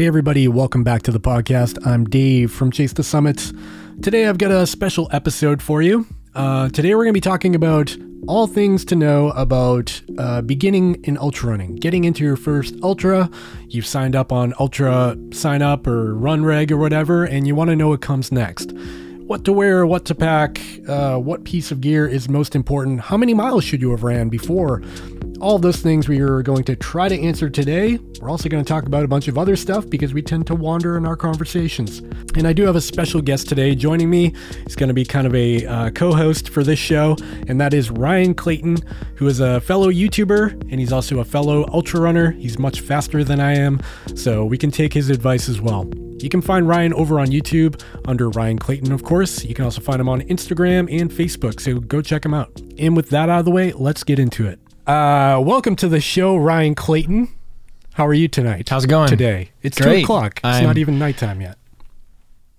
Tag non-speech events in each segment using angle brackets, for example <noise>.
Hey, everybody, welcome back to the podcast. I'm Dave from Chase the Summits. Today, I've got a special episode for you. Uh, today, we're going to be talking about all things to know about uh, beginning in ultra running, getting into your first ultra. You've signed up on Ultra Sign Up or Run Reg or whatever, and you want to know what comes next. What to wear, what to pack, uh, what piece of gear is most important, how many miles should you have ran before all those things we are going to try to answer today. We're also going to talk about a bunch of other stuff because we tend to wander in our conversations. And I do have a special guest today joining me. He's going to be kind of a uh, co host for this show, and that is Ryan Clayton, who is a fellow YouTuber and he's also a fellow ultra runner. He's much faster than I am, so we can take his advice as well. You can find Ryan over on YouTube under Ryan Clayton, of course. You can also find him on Instagram and Facebook, so go check him out. And with that out of the way, let's get into it. Uh, welcome to the show, Ryan Clayton. How are you tonight? How's it going? Today. It's Great. 2 o'clock. It's I'm- not even nighttime yet.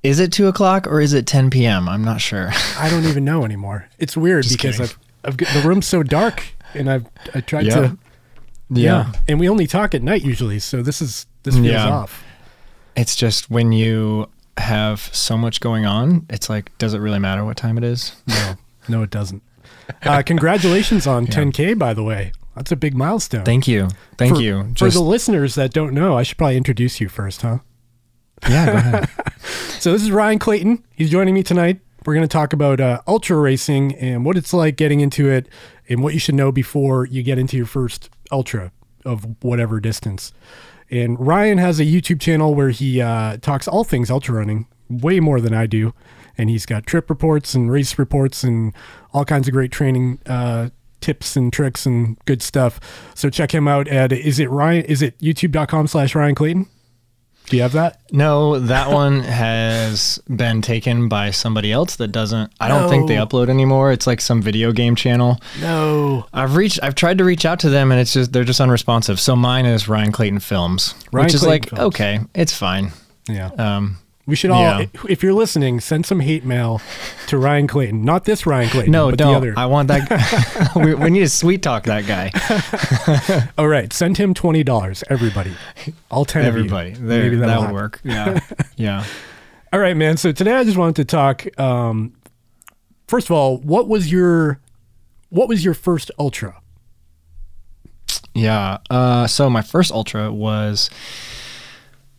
Is it two o'clock or is it 10 p.m.? I'm not sure. I don't even know anymore. It's weird Just because. I've, I've the room's so dark and I've I tried to Yeah. to And we only talk at night usually, so this is this feels Yeah. off. It's just when you have so much going on, it's like, does it really matter what time it is? No, no, it doesn't. Uh, congratulations on 10K, by the way. That's a big milestone. Thank you. Thank for, you. For the listeners that don't know, I should probably introduce you first, huh? yeah, go ahead. <laughs> So this is Ryan Clayton. He's joining me tonight. We're going to talk about uh, ultra racing and what it's like getting into it, and what you should know before you get into your first ultra of whatever distance. And Ryan has a YouTube channel where he uh, talks all things ultra running, way more than I do. And he's got trip reports and race reports and all kinds of great training uh, tips and tricks and good stuff. So check him out at is it Ryan? Is it YouTube.com slash Ryan Clayton? Do you have that? No, that one has been taken by somebody else that doesn't, I don't think they upload anymore. It's like some video game channel. No. I've reached, I've tried to reach out to them and it's just, they're just unresponsive. So mine is Ryan Clayton Films, Ryan which is like, Films. okay, it's fine. Yeah. Um, We should all, Yeah. if you're listening, send some hate mail to Ryan Clayton. Not this Ryan Clayton. No, but don't. the other. I want that. <laughs> <laughs> we, we need to sweet talk that guy. <laughs> All right, send him twenty dollars. Everybody, all ten Everybody, of you. Maybe that would work. Yeah, yeah. All right, man. So today I just wanted to talk. Um, first of all, what was your, what was your first ultra? Yeah. Uh, so my first ultra was,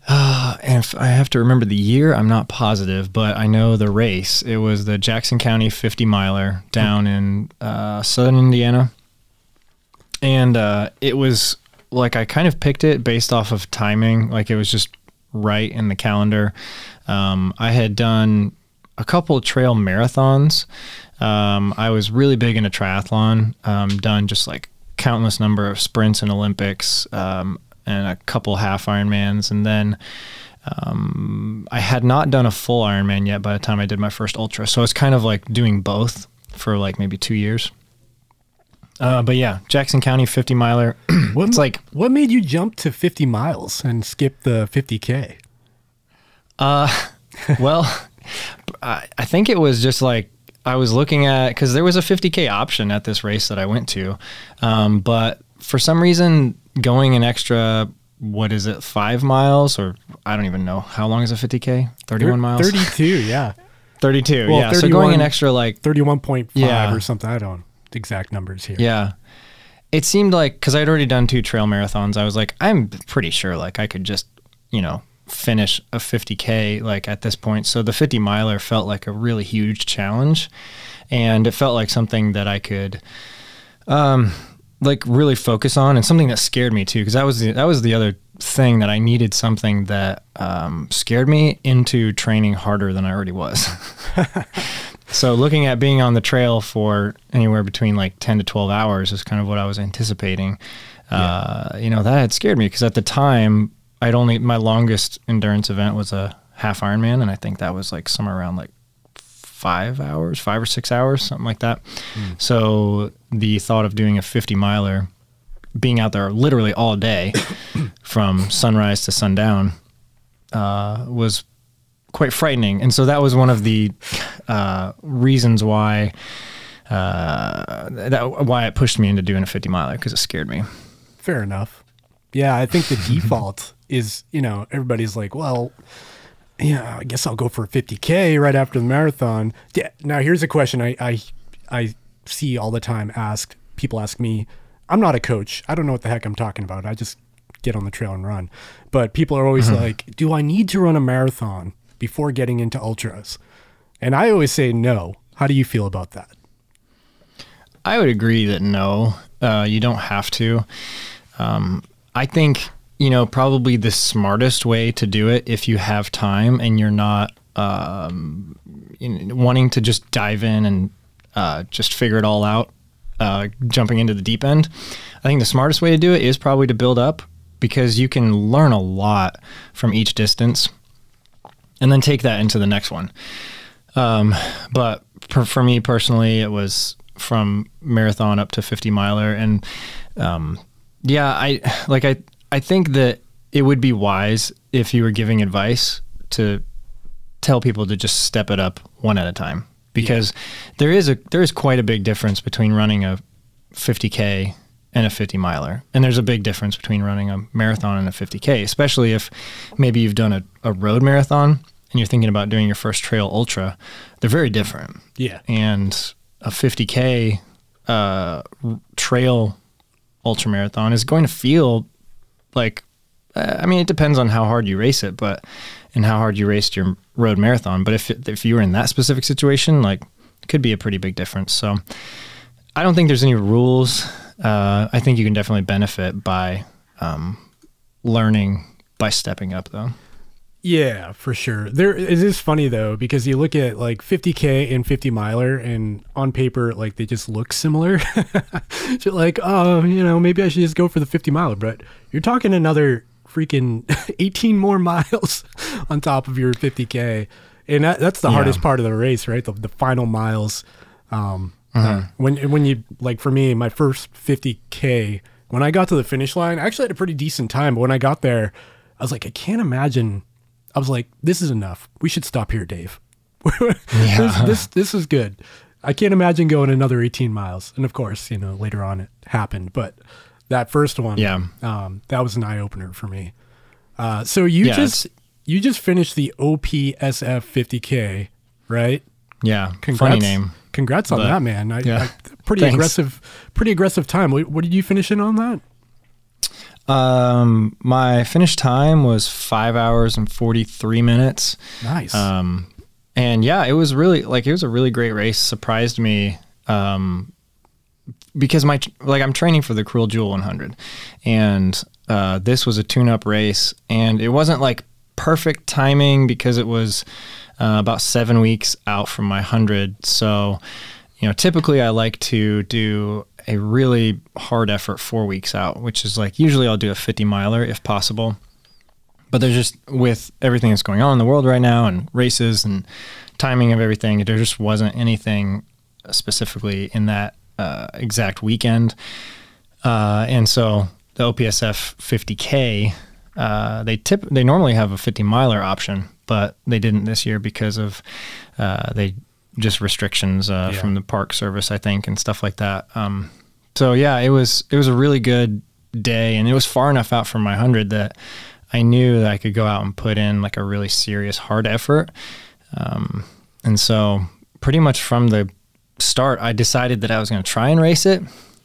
uh, <sighs> and if I have to remember the year, I'm not positive, but I know the race. It was the Jackson County 50 miler down in uh, southern Indiana, and uh, it was like I kind of picked it based off of timing. Like it was just right in the calendar. Um, I had done a couple trail marathons. Um, I was really big into triathlon. Um, done just like countless number of sprints and Olympics, um, and a couple half Ironmans, and then um, I had not done a full Ironman yet by the time I did my first ultra. So I was kind of like doing both for like maybe two years. Uh, but yeah, Jackson County 50 miler. <clears throat> What, it's like what made you jump to fifty miles and skip the fifty k? Uh, <laughs> well, I I think it was just like I was looking at because there was a 50k option at this race that I went to, um, but for some reason going an extra what is it five miles or I don't even know how long is a 50k 31 miles Thirty-two. <laughs> Yeah, 32 Well, yeah so going an extra like thirty-one point five Yeah. or something. I don't exact numbers here. Yeah. It seemed like because I'd already done two trail marathons, I was like, I'm pretty sure like I could just, you know, finish a 50K like at this point. So the 50 miler felt like a really huge challenge. And it felt like something that I could, um, like really focus on and something that scared me too. Because that was the, that was the other thing that I needed something that um, scared me into training harder than I already was. <laughs> So looking at being on the trail for anywhere between like 10 to 12 hours is kind of what I was anticipating. Uh, you know, that had scared me because at the time I'd only, my longest endurance event was a half Ironman. And I think that was like somewhere around like five hours, five or six hours, something like that. So the thought of doing a 50 miler, being out there literally all day <coughs> from sunrise to sundown, uh, was quite frightening. And so that was one of the uh, reasons why uh, that why it pushed me into doing a 50 miler because it scared me. Fair enough. Yeah, I think the <laughs> default is, you know, everybody's like, well, yeah, I guess I'll go for a 50k right after the marathon. Yeah. Now here's a question I I I see all the time asked. People ask me, I'm not a coach. I don't know what the heck I'm talking about. I just get on the trail and run. But people are always like, do I need to run a marathon before getting into ultras? And I always say no. How do you feel about that? I would agree that no, uh, you don't have to. Um, I think you know probably the smartest way to do it if you have time and you're not um, in, wanting to just dive in and uh, just figure it all out, uh, jumping into the deep end. I think the smartest way to do it is probably to build up because you can learn a lot from each distance and then take that into the next one. Um, but for, for me personally, it was from marathon up to 50 miler. And um, yeah, I like, I, I think that it would be wise if you were giving advice to tell people to just step it up one at a time. Because yeah. there is a there is quite a big difference between running a 50k and a 50 miler. And there's a big difference between running a marathon and a 50k especially if maybe you've done a, a road marathon and you're thinking about doing your first trail ultra they're very different. Yeah. And a 50k uh, trail ultra marathon is going to feel like uh, I mean it depends on how hard you race it but and how hard you raced your road marathon. But if if you were in that specific situation like it could be a pretty big difference. So I don't think there's any rules. Uh, I think you can definitely benefit by um, learning by stepping up though yeah, for sure. There it is funny though because you look at like 50k and 50 miler, and on paper like they just look similar. <laughs> So like, oh, you know, maybe I should just go for the 50 miler, but you're talking another freaking <laughs> 18 more miles <laughs> on top of your 50k, and that, that's the yeah. hardest part of the race, right? The, the final miles. Um, uh-huh. uh, when when you like for me, my first 50k, when I got to the finish line, I actually had a pretty decent time. But when I got there, I was like, I can't imagine I was like, this is enough. We should stop here, Dave. <laughs> yeah. this, this, this is good. I can't imagine going another 18 miles. And of course, you know, later on it happened, but that first one, yeah, um, that was an eye opener for me. Uh, so you yeah, just you just finished the OPSF 50k, right? Yeah, congrats, funny name. Congrats on but, that, man. I, yeah. I, pretty <laughs> Thanks. aggressive, pretty aggressive time. What, what did you finish in on that? Um, my finish time was five hours and 43 minutes. Nice. Um, and yeah, it was really like, it was a really great race. Surprised me. Um, because my, like I'm training for the Cruel Jewel 100 and, uh, this was a tune up race and it wasn't like perfect timing because it was, uh, about seven weeks out from my hundred. So, you know, typically I like to do a really hard effort four weeks out, which is like usually I'll do a 50 miler if possible. But there's just with everything that's going on in the world right now and races and timing of everything, there just wasn't anything specifically in that uh, exact weekend. Uh, and so the OPSF 50K, uh, they tip they normally have a 50 miler option, but they didn't this year because of uh, they just restrictions uh, yeah. from the park service, I think, and stuff like that. Um, so yeah, it was it was a really good day, and it was far enough out from my hundred that I knew that I could go out and put in like a really serious hard effort. Um, and so pretty much from the start, I decided that I was going to try and race it.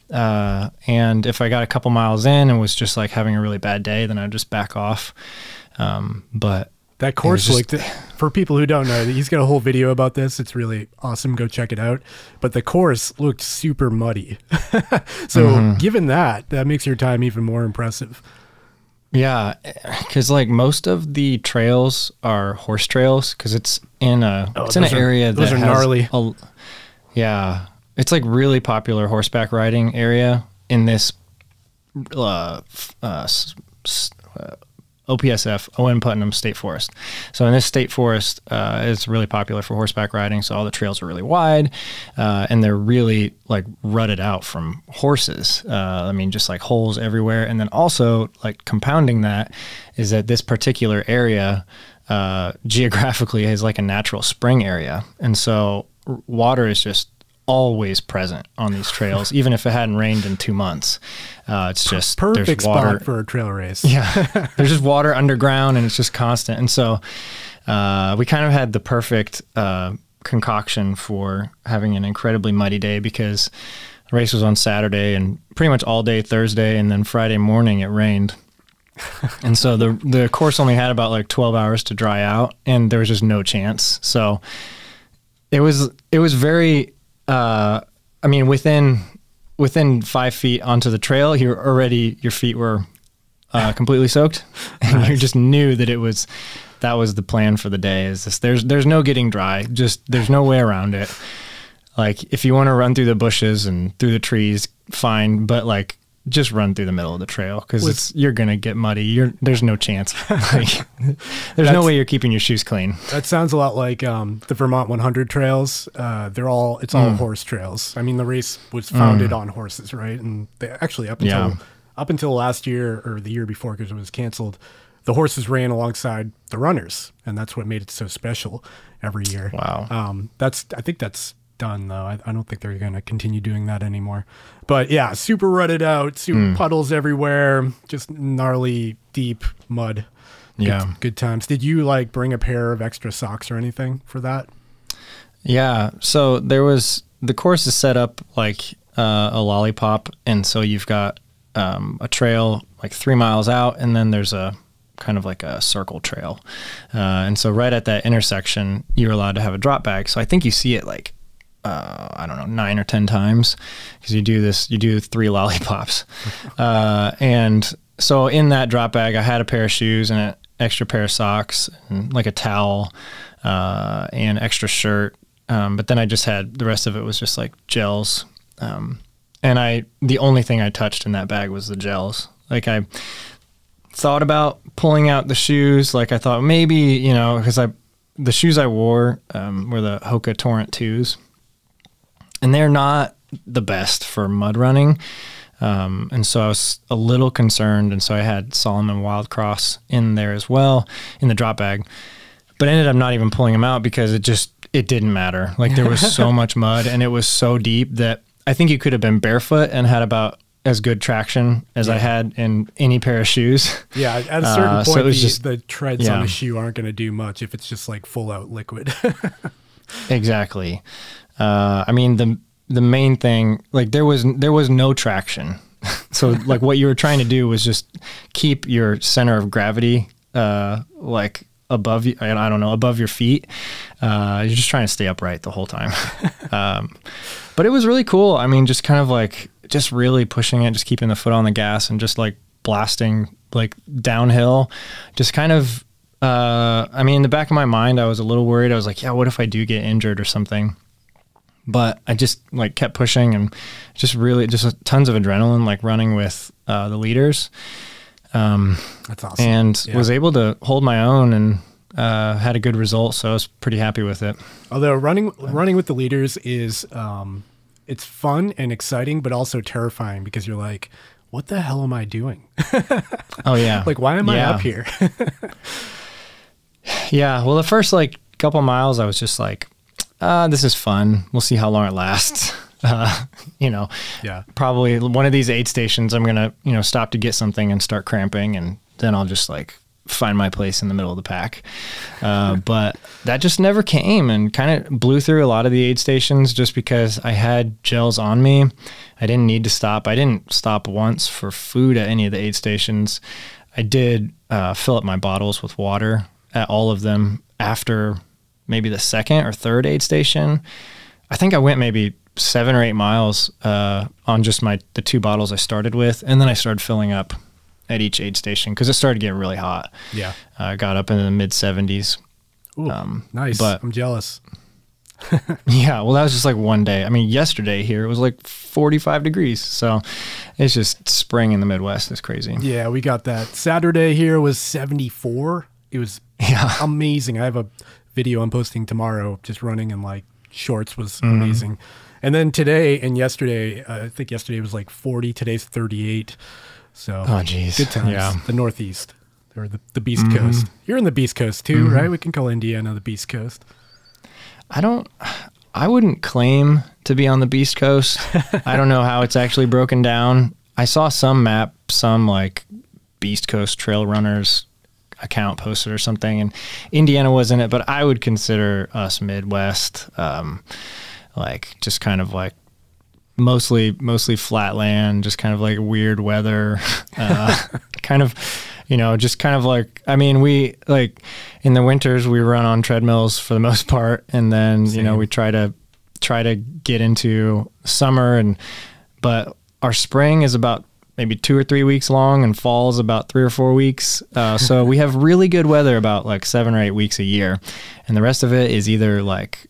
Uh, and if I got a couple miles in and was just like having a really bad day, then I'd just back off. Um, but that course just, looked for people who don't know, he's got a whole video about this. It's really awesome. Go check it out. But the course looked super muddy. <laughs> so mm-hmm. given that, that makes your time even more impressive. Yeah, because like most of the trails are horse trails because it's in a oh, it's in an are, area that are gnarly. A, yeah, it's like really popular horseback riding area in this uh, uh, uh OPSF, Owen Putnam State Forest. So in this state forest, uh, it's really popular for horseback riding. So all the trails are really wide, uh, and they're really like rutted out from horses. Uh, I mean, just like holes everywhere. And then also like compounding that is that this particular area uh, geographically is like a natural spring area, and so water is just always present on these trails, even if it hadn't rained in two months. Uh, it's just Perfect there's water. spot for a trail race. Yeah, <laughs> there's just water underground, and it's just constant. And so uh, we kind of had the perfect uh, concoction for having an incredibly muddy day because the race was on Saturday and pretty much all day Thursday, and then Friday morning it rained. <laughs> and so the the course only had about like 12 hours to dry out, and there was just no chance. So it was it was very. Uh, I mean, within within five feet onto the trail, you're already your feet were uh, completely soaked, <laughs> and you just knew that it was that was the plan for the day. Is this there's there's no getting dry, just there's no way around it. Like if you want to run through the bushes and through the trees, fine, but like just run through the middle of the trail because it's you're gonna get muddy. You're there's no chance. <laughs> like, there's no way you're keeping your shoes clean. That sounds a lot like um, the Vermont 100 trails. Uh, they're all it's all Mm. horse trails. I mean, the race was founded on horses, right? And they actually up until Yeah. up until last year or the year before because it was canceled, the horses ran alongside the runners, and that's what made it so special every year. Wow. Um, that's I think that's done though. I, I don't think they're going to continue doing that anymore. But yeah, super rutted out, super Hmm. puddles everywhere, just gnarly deep mud. Good- Yeah. good times. Did you like bring a pair of extra socks or anything for that? Yeah. So there was the course is set up like uh, a lollipop, and so you've got um, a trail like three miles out, and then there's a kind of like a circle trail, uh, and so right at that intersection, you're allowed to have a drop bag. So I think you see it like. Uh, I don't know, nine or ten times, because you do this, you do three <laughs> lollipops, <laughs> uh, and so in that drop bag, I had a pair of shoes and an extra pair of socks and like a towel uh, and extra shirt. Um, but then I just had the rest of it was just like gels. Um, and I, the only thing I touched in that bag was the gels. Like I thought about pulling out the shoes. Like I thought maybe, you know, because I, the shoes I wore um, were the Hoka Torrent 2s. And they're not the best for mud running. Um, and so I was a little concerned. And so I had Salomon Wildcross in there as well in the drop bag. But ended up not even pulling him out because it just it didn't matter. Like there was so <laughs> much mud and it was so deep that I think you could have been barefoot and had about as good traction as I had in any pair of shoes. Yeah, at a certain Uh, point, so it was the, just- the treads on yeah. the shoe aren't going to do much if it's just like full out liquid. <laughs> Exactly. Uh, I mean the the main thing like there was there was no traction. <laughs> so like what you were trying to do was just keep your center of gravity uh, like above you. I don't know above your feet. Uh, you're just trying to stay upright the whole time. <laughs> um, but it was really cool. I mean, just kind of like just really pushing it, just keeping the foot on the gas, and just like blasting like downhill. Just kind of. Uh, I mean, in the back of my mind, I was a little worried. I was like, "Yeah, what if I do get injured or something?" But I just like kept pushing and just really just tons of adrenaline, like running with uh, the leaders, um, That's awesome. and Yeah. was able to hold my own and uh, had a good result. So I was pretty happy with it. Although running running with the leaders is um, it's fun and exciting, but also terrifying because you're like, what the hell am I doing? Oh yeah, <laughs> like, why am I up here? <laughs> Yeah. Well, the first like couple miles, I was just like, uh, this is fun. We'll see how long it lasts. <laughs> Uh, you know, yeah. probably one of these aid stations, I'm gonna you know stop to get something and start cramping, and then I'll just like find my place in the middle of the pack. Uh, but that just never came, and kind of blew through a lot of the aid stations just because I had gels on me. I didn't need to stop. I didn't stop once for food at any of the aid stations. I did uh, fill up my bottles with water at all of them after maybe the second or third aid station. I think I went maybe seven or eight miles uh, on just my the two bottles I started with, and then I started filling up at each aid station because it started getting really hot. Yeah. I got up into the mid 70s. Um, nice. but- I'm jealous. <laughs> <laughs> Yeah, well, that was just like one day. I mean, yesterday here it was like 45 degrees, so it's just spring in the Midwest. It's crazy. Yeah, we got that. Saturday here was 74. It was <laughs> Yeah. amazing. I have a video I'm posting tomorrow just running in like shorts was Mm-hmm. amazing. And then today and yesterday, uh, I think yesterday was like 40. Today's 38. So Oh, jeez. good times. Yeah. Mm-hmm. The Northeast or the, the Beast Coast. You're in the Beast Coast too, right? We can call Indiana the Beast Coast. I don't. I wouldn't claim to be on the Beast Coast. I don't know how it's actually broken down. I saw some map, some like Beast Coast Trail Runners account posted or something, and Indiana was in it, but I would consider us Midwest, um, like just kind of like mostly mostly flat land, just kind of like weird weather, <laughs> uh, <laughs> kind of you know, just kind of like I mean, we like in the winters we run on treadmills for the most part, and then Same. you know we try to try to get into summer and but our spring is about maybe two or three weeks long, and fall's about three or four weeks. Uh, so we have really good weather about like seven or eight weeks a year, and the rest of it is either like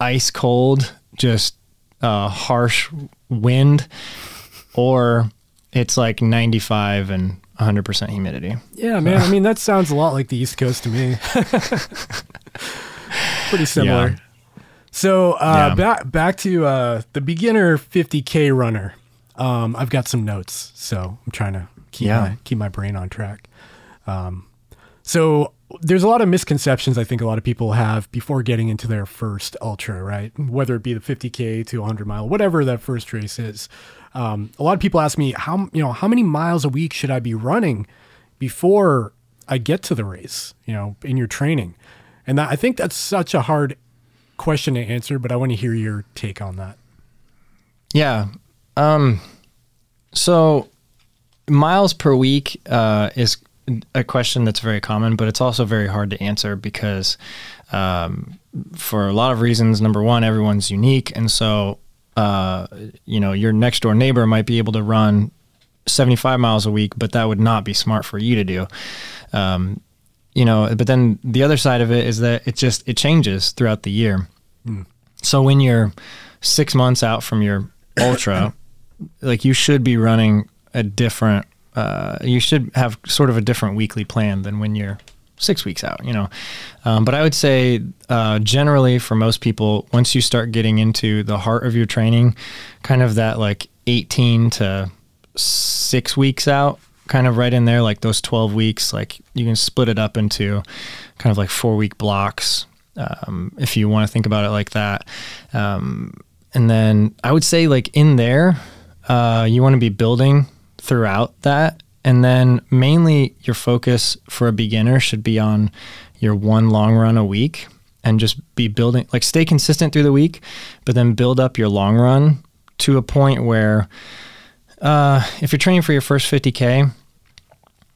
ice cold, just uh, harsh wind, or it's like 95 and 100% humidity. Yeah, man. I mean, that sounds a lot like the East Coast to me. <laughs> Pretty similar. Yeah. So uh, yeah. back back to uh, the beginner 50k runner. Um, I've got some notes, so I'm trying to keep yeah. my keep my brain on track. Um, so there's a lot of misconceptions I think a lot of people have before getting into their first ultra, right? Whether it be the 50k to 100 mile, whatever that first race is. Um, a lot of people ask me how you know how many miles a week should I be running before I get to the race, you know, in your training, and that, I think that's such a hard question to answer, but I want to hear your take on that. Yeah, um, so miles per week uh, is a question that's very common, but it's also very hard to answer because, um, for a lot of reasons, number one, everyone's unique, and so uh, you know your next door neighbor might be able to run 75 miles a week, but that would not be smart for you to do. Um, you know, but then the other side of it is that it just it changes throughout the year. Mm. So when you're six months out from your ultra, like you should be running a different uh, you should have sort of a different weekly plan than when you're six weeks out, you know. Um, but I would say uh, generally for most people, once you start getting into the heart of your training, kind of that like 18 to six weeks out, kind of right in there, like those 12 weeks, like you can split it up into kind of like four week blocks um, if you want to think about it like that. Um, and then I would say like in there, uh, you want to be building throughout that. And then mainly your focus for a beginner should be on your one long run a week and just be building, like stay consistent through the week, but then build up your long run to a point where uh, if you're training for your first 50K,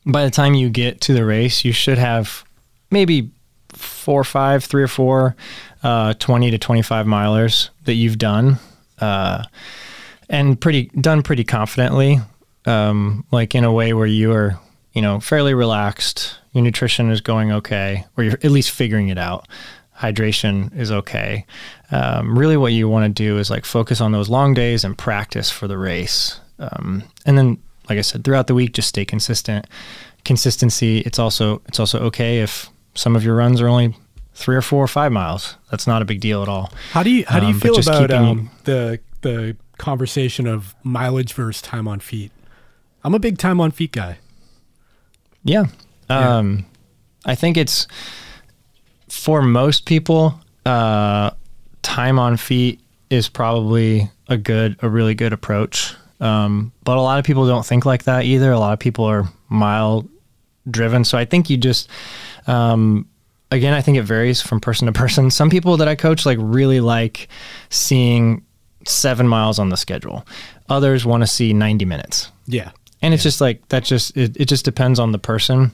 by the time you get to the race, you should have maybe four or five, three or four, uh, 20 to 25 milers that you've done. Uh, and pretty done pretty confidently um, like in a way where you are, you know, fairly relaxed. Your nutrition is going okay, or you're at least figuring it out. Hydration is okay. Um, really, what you want to do is like focus on those long days and practice for the race. Um, and then, like I said, throughout the week, just stay consistent. Consistency. It's also it's also okay if some of your runs are only three or four or five miles. That's not a big deal at all. How do you how do you um, feel about um, the the conversation of mileage versus time on feet? I'm a big time on feet guy. Yeah. yeah. Um, I think it's for most people, uh, time on feet is probably a good, a really good approach. Um, but a lot of people don't think like that either. A lot of people are mile driven. So I think you just, um, again, I think it varies from person to person. Some people that I coach like really like seeing seven miles on the schedule. Others want to see 90 minutes. Yeah. And it's just like that. Just it, it just depends on the person.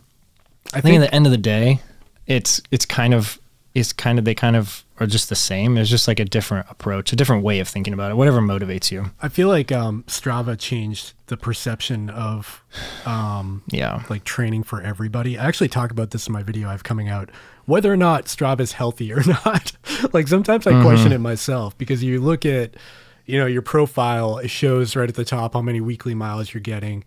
I, I think, think at the end of the day, it's it's kind of it's kind of they kind of are just the same. It's just like a different approach, a different way of thinking about it. Whatever motivates you. I feel like um, Strava changed the perception of um, yeah, like training for everybody. I actually talk about this in my video I have coming out. Whether or not Strava is healthy or <laughs> not. like sometimes I mm-hmm. question it myself because you look at you know your profile it shows right at the top how many weekly miles you're getting.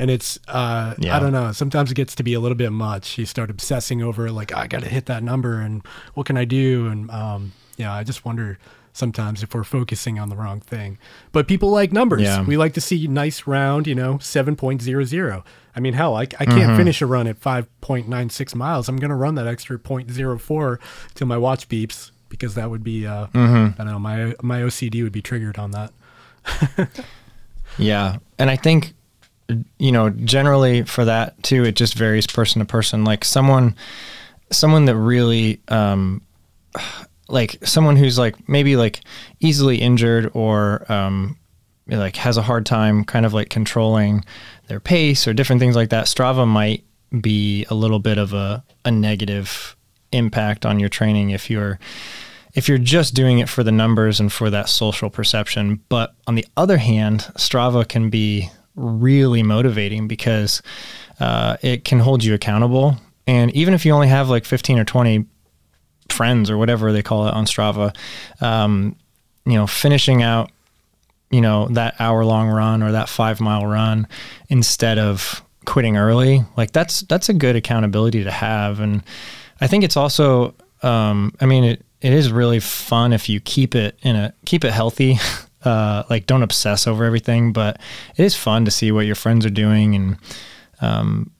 And it's uh, yeah. i don't know sometimes it gets to be a little bit much. You start obsessing over like i gotta hit that number and what can i do? And um, yeah i just wonder sometimes if we're focusing on the wrong thing. But people like numbers. Yeah. we like to see nice round you know 7.00 i mean hell i, I can't mm-hmm. finish a run at 5.96 miles. I'm gonna run that extra 0.04 till my watch beeps because that would be uh, Mm-hmm. I don't know my my OCD would be triggered on that. <laughs> Yeah. And I think, you know, generally for that too, it just varies person to person. Like someone, someone that really, um, like someone who's like maybe like easily injured or, um, like has a hard time kind of like controlling their pace or different things like that. Strava might be a little bit of a, a negative impact on your training if you're if you're just doing it for the numbers and for that social perception. But on the other hand, Strava can be really motivating because uh, it can hold you accountable. And even if you only have like 15 or 20 friends or whatever they call it on Strava, um, you know, finishing out, you know, that hour long run or that five mile run instead of quitting early, like that's that's a good accountability to have. And I think it's also, um, I mean, it it is really fun if you keep it in a keep it healthy. <laughs> Uh, like don't obsess over everything, but it is fun to see what your friends are doing. And um,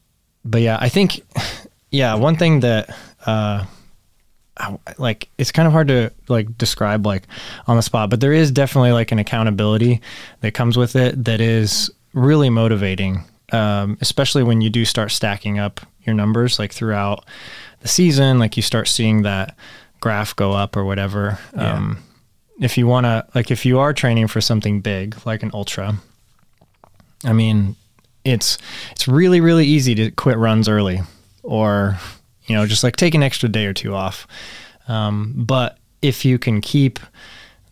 but yeah, I think <laughs> yeah, one thing that uh, like it's kind of hard to like describe like on the spot, but there is definitely like an accountability that comes with it that is really motivating, um, especially when you do start stacking up your numbers like throughout the season. Like you start seeing that graph go up or whatever. Yeah. Um, if you want to, like, if you are training for something big like an ultra, I mean, it's it's really really easy to quit runs early, or you know just like take an extra day or two off. Um, but if you can keep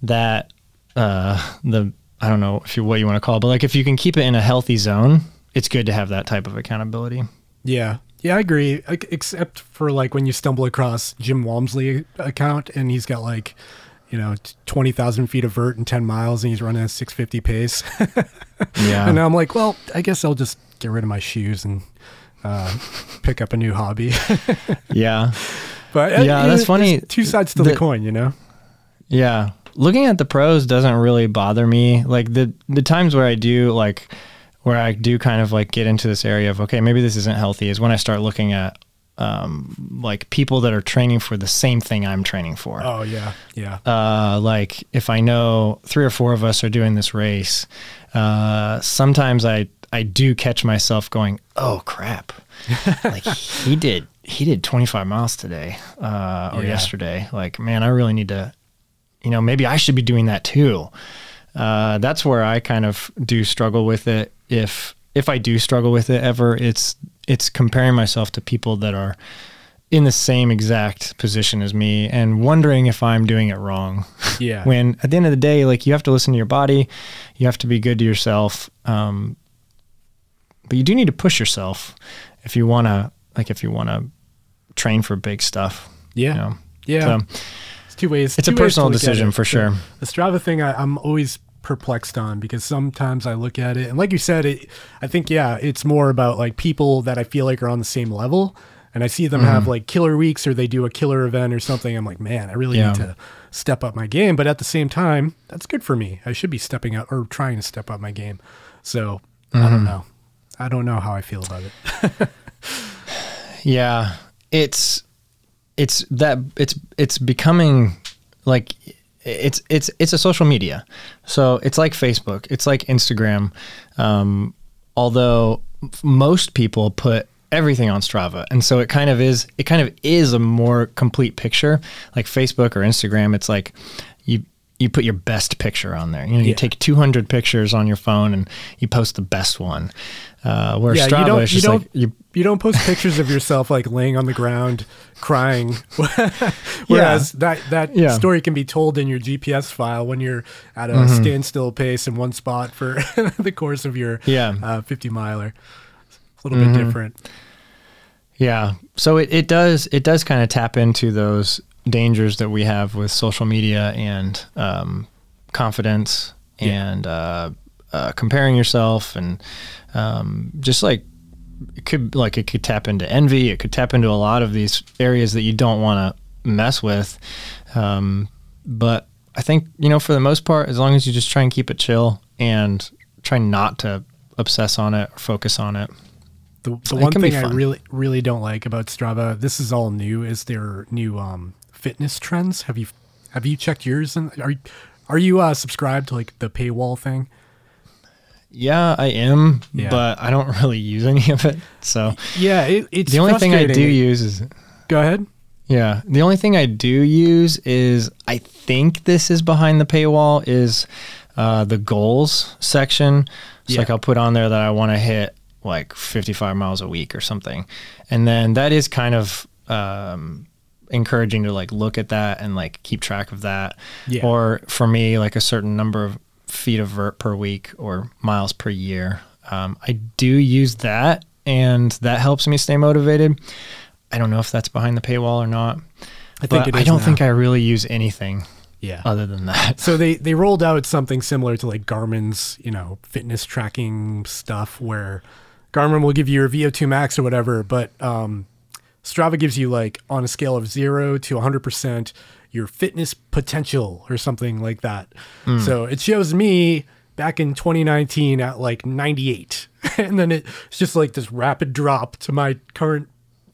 that uh, the I don't know if you what you want to call, it, but like if you can keep it in a healthy zone, it's good to have that type of accountability. Yeah. Yeah, I agree. Except for like when you stumble across Jim Walmsley account and he's got like, you know, 20,000 feet of vert in 10 miles and he's running a 650 pace. <laughs> Yeah, and I'm like, well, I guess I'll just get rid of my shoes and uh, pick up a new hobby. <laughs> yeah, but uh, Yeah, that's there's funny. Two sides to the, The- coin, you know? yeah. Looking at the pros doesn't really bother me. Like the the times where I do like where I do kind of like get into this area of okay, maybe this isn't healthy is when I start looking at um, like people that are training for the same thing I'm training for. Oh, yeah. Yeah. uh, like if I know three or four of us are doing this race, uh, sometimes I I do catch myself going, "Oh crap!" <laughs> like he did he did 25 miles today uh, or Yeah. yesterday. Like man, I really need to, you know, maybe I should be doing that too. Uh, that's where I kind of do struggle with it. If if I do struggle with it ever, it's it's comparing myself to people that are in the same exact position as me and wondering if I'm doing it wrong. Yeah. <laughs> when at the end of the day, like you have to listen to your body, you have to be good to yourself. Um, but you do need to push yourself if you want to, like, if you want to train for big stuff. yeah. You know? Yeah. So it's two ways. it's a ways personal decision it. for sure. The Strava thing, I, I'm always perplexed on because sometimes I look at it and, like you said, it. I think yeah, it's more about like people that I feel like are on the same level, and I see them Mm-hmm. have like killer weeks or they do a killer event or something. I'm like, man, I really Yeah. need to step up my game. But at the same time, that's good for me. I should be stepping up or trying to step up my game. So I Mm-hmm. don't know. I don't know how I feel about it. Yeah, it's it's that it's it's becoming like it's it's it's a social media. So it's like Facebook, it's like Instagram. Um, although most people put everything on Strava, and so it kind of is it kind of is a more complete picture. Like Facebook or Instagram, it's like you you put your best picture on there. You know, you Yeah. take 200 pictures on your phone and you post the best one. Uh, where yeah, Strava you don't. is You just don't. like you you don't post pictures of yourself like laying on the ground crying. <laughs> Whereas that that Yeah. story can be told in your GPS file when you're at a Mm-hmm. standstill pace in one spot for <laughs> the course of your Yeah. Mm-hmm. uh, 50 miler. It's a little bit different. Yeah. So it, it does it does kind of tap into those dangers that we have with social media and um, confidence Yeah. and uh, uh, comparing yourself and um, just like it could like it could tap into envy. It could tap into a lot of these areas that you don't want to mess with. Um, but I think you know for the most part, as long as you just try and keep it chill and try not to obsess on it or focus on it. The, the It one thing I really really don't like about Strava, this is all new, is their new um, fitness trends. Have you Have you checked yours? And are are you uh, subscribed to like the paywall thing? Yeah, I am, Yeah. but I don't <laughs> really use any of it. So Yeah, it, it's the only thing I do use is Go ahead. yeah, the only thing I do use is I think this is behind the paywall is uh, the goals section. So Yeah. like I'll put on there that I want to hit like 55 miles a week or something, and then that is kind of um, encouraging to like look at that and like keep track of that. Yeah. Or for me, like a certain number of feet of vert per week or miles per year. Um, I do use that, and that helps me stay motivated. I don't know if that's behind the paywall or not. I think I don't now. think I really use anything Yeah. other than that. So they <laughs> they rolled out something similar to like Garmin's, you know, fitness tracking stuff where Garmin will give you your VO2 max or whatever, but um, Strava gives you like on a scale of 0 to 100% your fitness potential or something like that. So it shows me back in 2019 at like 98 <laughs> and then it's just like this rapid drop to my current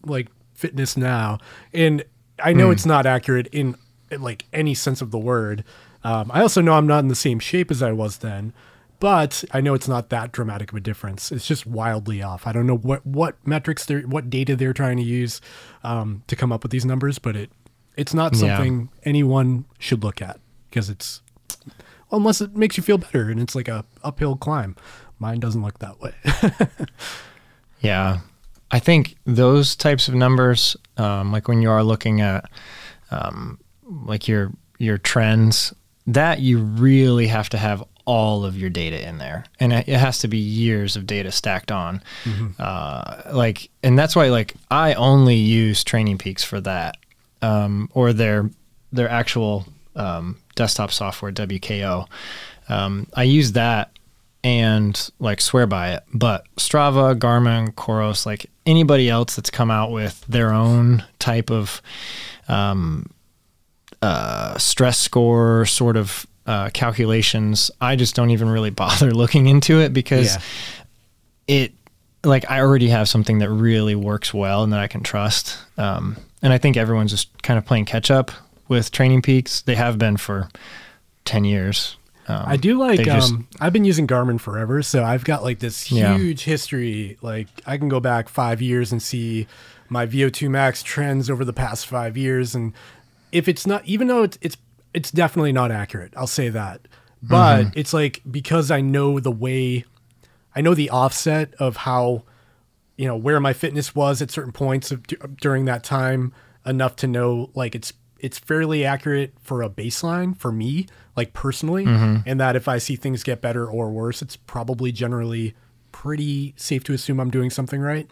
like fitness now. And i know it's not accurate in, in, like any sense of the word. Um, i also know i'm not in the same shape as i was then but i know it's not that dramatic of a difference. It's just wildly off. I don't know what what metrics they're what data they're trying to use um, to come up with these numbers but it it's not Yeah. something anyone should look at because it's well, unless it makes you feel better and it's like a uphill climb mine doesn't look that way <laughs> Yeah. I think those types of numbers, um, like when you are looking at um, like your your trends, that you really have to have all of your data in there, and it it has to be years of data stacked on. Uh, like, and that's why like I only use Training Peaks for that, um, or their their actual um, desktop software WKO. Um, I use that and like swear by it. But Strava, Garmin, Coros, like anybody else that's come out with their own type of um, uh, stress score sort of uh, calculations, I just don't even really <laughs> bother looking into it because Yeah. it like I already have something that really works well and that I can trust. Um, and I think everyone's just kind of playing catch up with Training Peaks. They have been for ten years. Um, I do like. just- um, I've been using Garmin forever, so I've got like this Yeah. huge history. Like I can go back five years and see my VO2 max trends over the past five years, and if it's not, even though it's it's it's definitely not accurate, I'll say that. But Mm-hmm. it's like because I know the way, I know the offset of how, you know, where my fitness was at certain points of, during that time enough to know like it's it's fairly accurate for a baseline for me, like personally, and that if I see things get better or worse, it's probably generally pretty safe to assume I'm doing something right.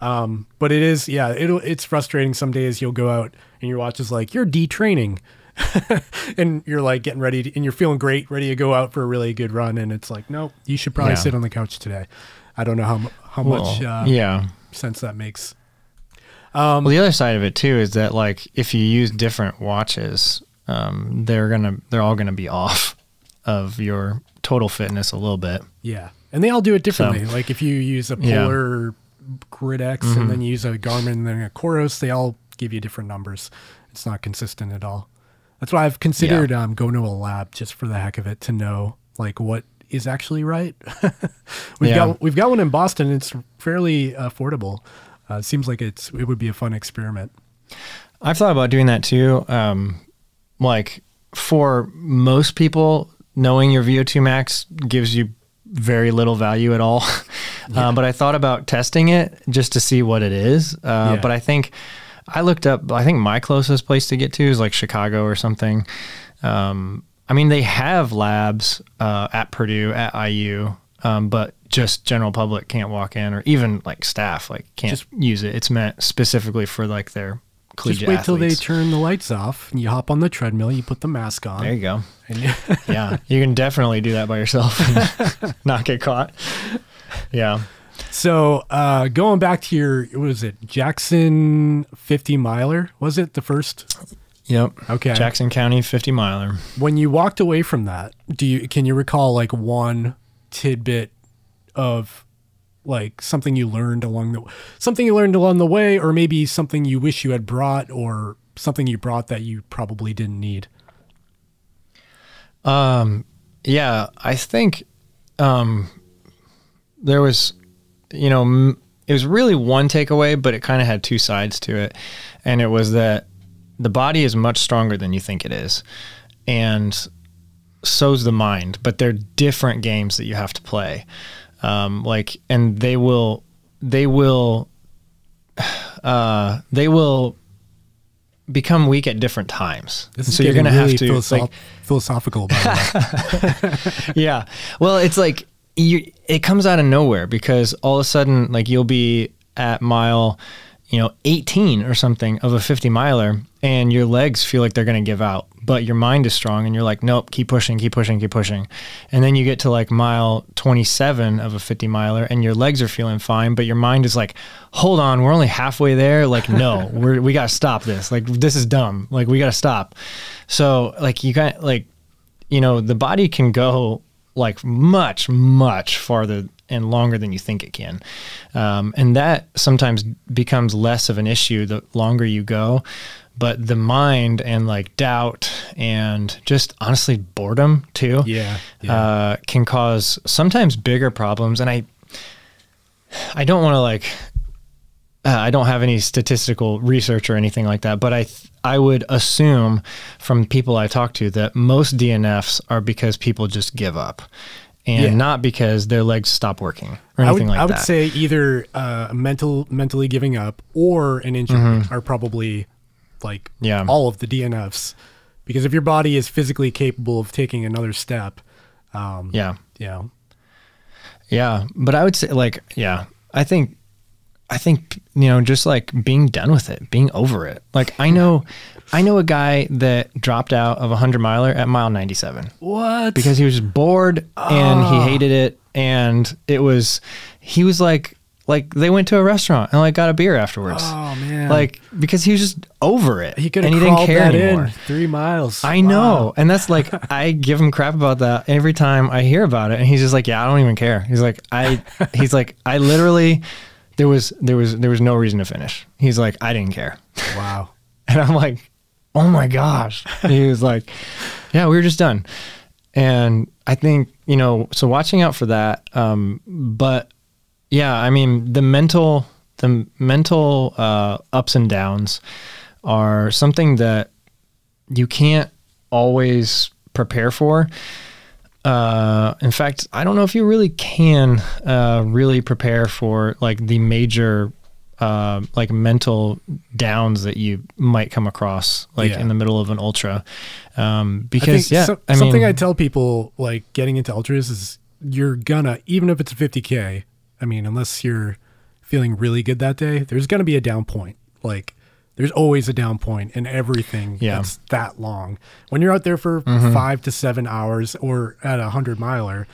Um, but it is, yeah, it'll, it's frustrating. Some days you'll go out and your watch is like, you're detraining. <laughs> and you're like getting ready to, and you're feeling great, ready to go out for a really good run. And it's like, no, you should probably Yeah. sit on the couch today. I don't know how, how much uh, yeah. sense that makes. Well, the other side of it too is that like if you use different watches, um, they're gonna they're all gonna be <laughs> off of your total fitness a little bit. Yeah. And they all do it differently. like if you use a Yeah. Mm-hmm. Polar Grit X and then you use a Garmin and then a Coros, they all give you different numbers. It's not consistent at all. That's why I've considered um, going to a lab just for the heck of it to know like what is actually right. <laughs> we've Yeah. got we've got one in Boston. It's fairly affordable. Uh, seems like it's it would be a fun experiment. I've thought about doing that too. Um, like for most people, knowing your VO2 max gives you very little value at all. <laughs> uh, but I thought about testing it just to see what it is. Uh, Yeah. But I think I looked up. I think my closest place to get to is like Chicago or something. Um, I mean, they have labs uh, at Purdue, at IU, um, but just general public can't walk in, or even like staff like can't Just- use it. It's meant specifically for like their collegiate Just wait till they turn the lights off and you hop on the treadmill, you put the mask on. there you go. <laughs> <laughs> Yeah, you can definitely do that by yourself and <laughs> not get caught. Yeah. So uh, going back to your, what was it Jackson 50 miler? Was it the first? Yep. Okay. Jackson County 50 miler. When you walked away from that, do you can you recall like one tidbit of like something you learned along the something you learned along the way, or maybe something you wish you had brought, or something you brought that you probably didn't need? Um, yeah, I think um, there was, you know, m- it was really one takeaway, but it kind of had two sides to it. And it was that the body is much stronger than you think it is. And so's the mind, but they're different games that you have to play. Um, like, and they will, they will, <sighs> uh, they will become weak at different times. This is so you're going to really have to philosoph- like, philosophical about <laughs> yeah. Well, it's like you, it comes out of nowhere because all of a sudden, like you'll be at mile, you know, 18 or something of a 50 miler, and your legs feel like they're going to give out, but your mind is strong, and you're like, nope, keep pushing, keep pushing, keep pushing, and then you get to like mile 27 of a 50 miler, and your legs are feeling fine, but your mind is like, hold on, we're only halfway there. Like, no, <laughs> we're we got to stop this. Like, this is dumb. Like, we got to stop. So, like, you got like you know, the body can go like much, much farther and longer than you think it can. Um, and that sometimes becomes less of an issue the longer you go. But the mind and like doubt and just honestly boredom too yeah. yeah. uh, can cause sometimes bigger problems. And I, I don't want to like, uh, I don't have any statistical research or anything like that, but I, th- I would assume from people I talk to that most DNFs are because people just give up, and Yeah. not because their legs stop working or I would, anything like that. I would that. say either uh, mental, mentally giving up or an injury are probably like Mm-hmm. Yeah. all of the DNFs. Because if your body is physically capable of taking another step, um, yeah, you know, yeah, but I would say like, yeah, I think. I think you know, just like being done with it, being over it. Like I know, I know a guy that dropped out of a hundred miler at mile ninety seven. what? because he was bored and Ah. he hated it and it was he was like like they went to a restaurant and like got a beer afterwards oh man, like because he was just over it he could and have he didn't crawled care that anymore in three miles. I know. And that's like <laughs> I give him crap about that every time I hear about it. And he's just like, Yeah, I don't even care. He's like, I <laughs> he's like, I literally there was there was there was no reason to finish. He's like, I didn't care. Wow. <laughs> And I'm like, oh my gosh. <laughs> He was like, yeah, we were just done. And I think, you know, so watching out for that. Um, but yeah, I mean, the mental, the mental uh, ups and downs are something that you can't always prepare for. Uh, in fact, I don't know if you really can uh, really prepare for like the major uh, like mental downs that you might come across like Yeah. in the middle of an ultra. Um, because think yeah, so- I something mean, I tell people like getting into ultras is you're gonna even if it's a 50k. I mean, unless you're feeling really good that day, there's gonna be a down point. Like there's always a down point in everything Yeah. that's that long. When you're out there for Mm-hmm. five to seven hours or at a hundred miler,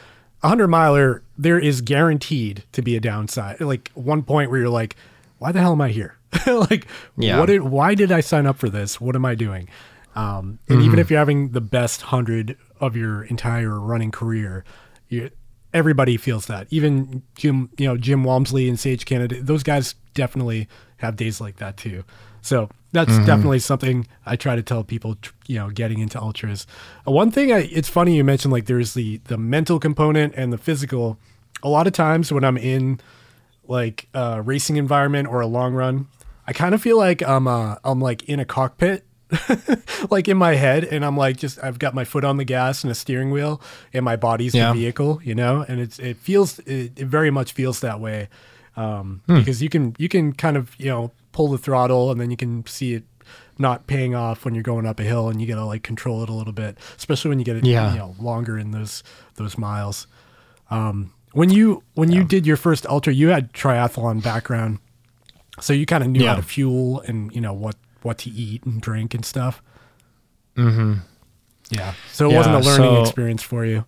a hundred miler, there is guaranteed to be a downside. Like one point where you're like, why the hell am I here? <laughs> like, Yeah. what did, why did I sign up for this? What am I doing? Um, and Mm-hmm. even if you're having the best hundred of your entire running career, you, everybody feels that. Even Jim, you know, Jim Walmsley and Sage Canaday, those guys definitely have days like that too. So that's Mm-hmm. definitely something I try to tell people, you know, getting into ultras. Uh, one thing, I, it's funny you mentioned like there's the the mental component and the physical. A lot of times when I'm in like a racing environment or a long run, I kind of feel like I'm uh, I'm like in a cockpit, <laughs> like in my head, and I'm like just I've got my foot on the gas and a steering wheel, and my body's Yeah. the vehicle, you know, and it's it feels it, it very much feels that way um, Hmm. because you can you can kind of you know pull the throttle and then you can see it not paying off when you're going up a hill and you gotta like control it a little bit, especially when you get it Yeah. you know longer in those those miles. Um, when you when you did your first ultra, you had triathlon background, so you kind of knew how to fuel and you know what what to eat and drink and stuff. Mm-hmm. Yeah, so it wasn't a learning so- experience for you.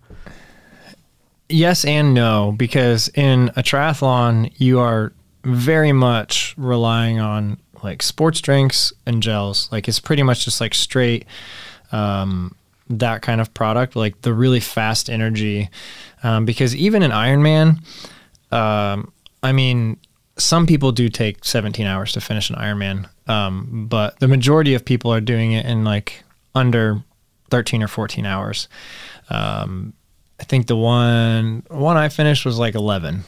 Yes and no, because in a triathlon, you are very much relying on like sports drinks and gels. Like it's pretty much just like straight um, that kind of product, like the really fast energy. Um, because even in Ironman, um, I mean, some people do take 17 hours to finish an Ironman, um, but the majority of people are doing it in like under 13 or 14 hours. Um, I think the one one I finished was like 11.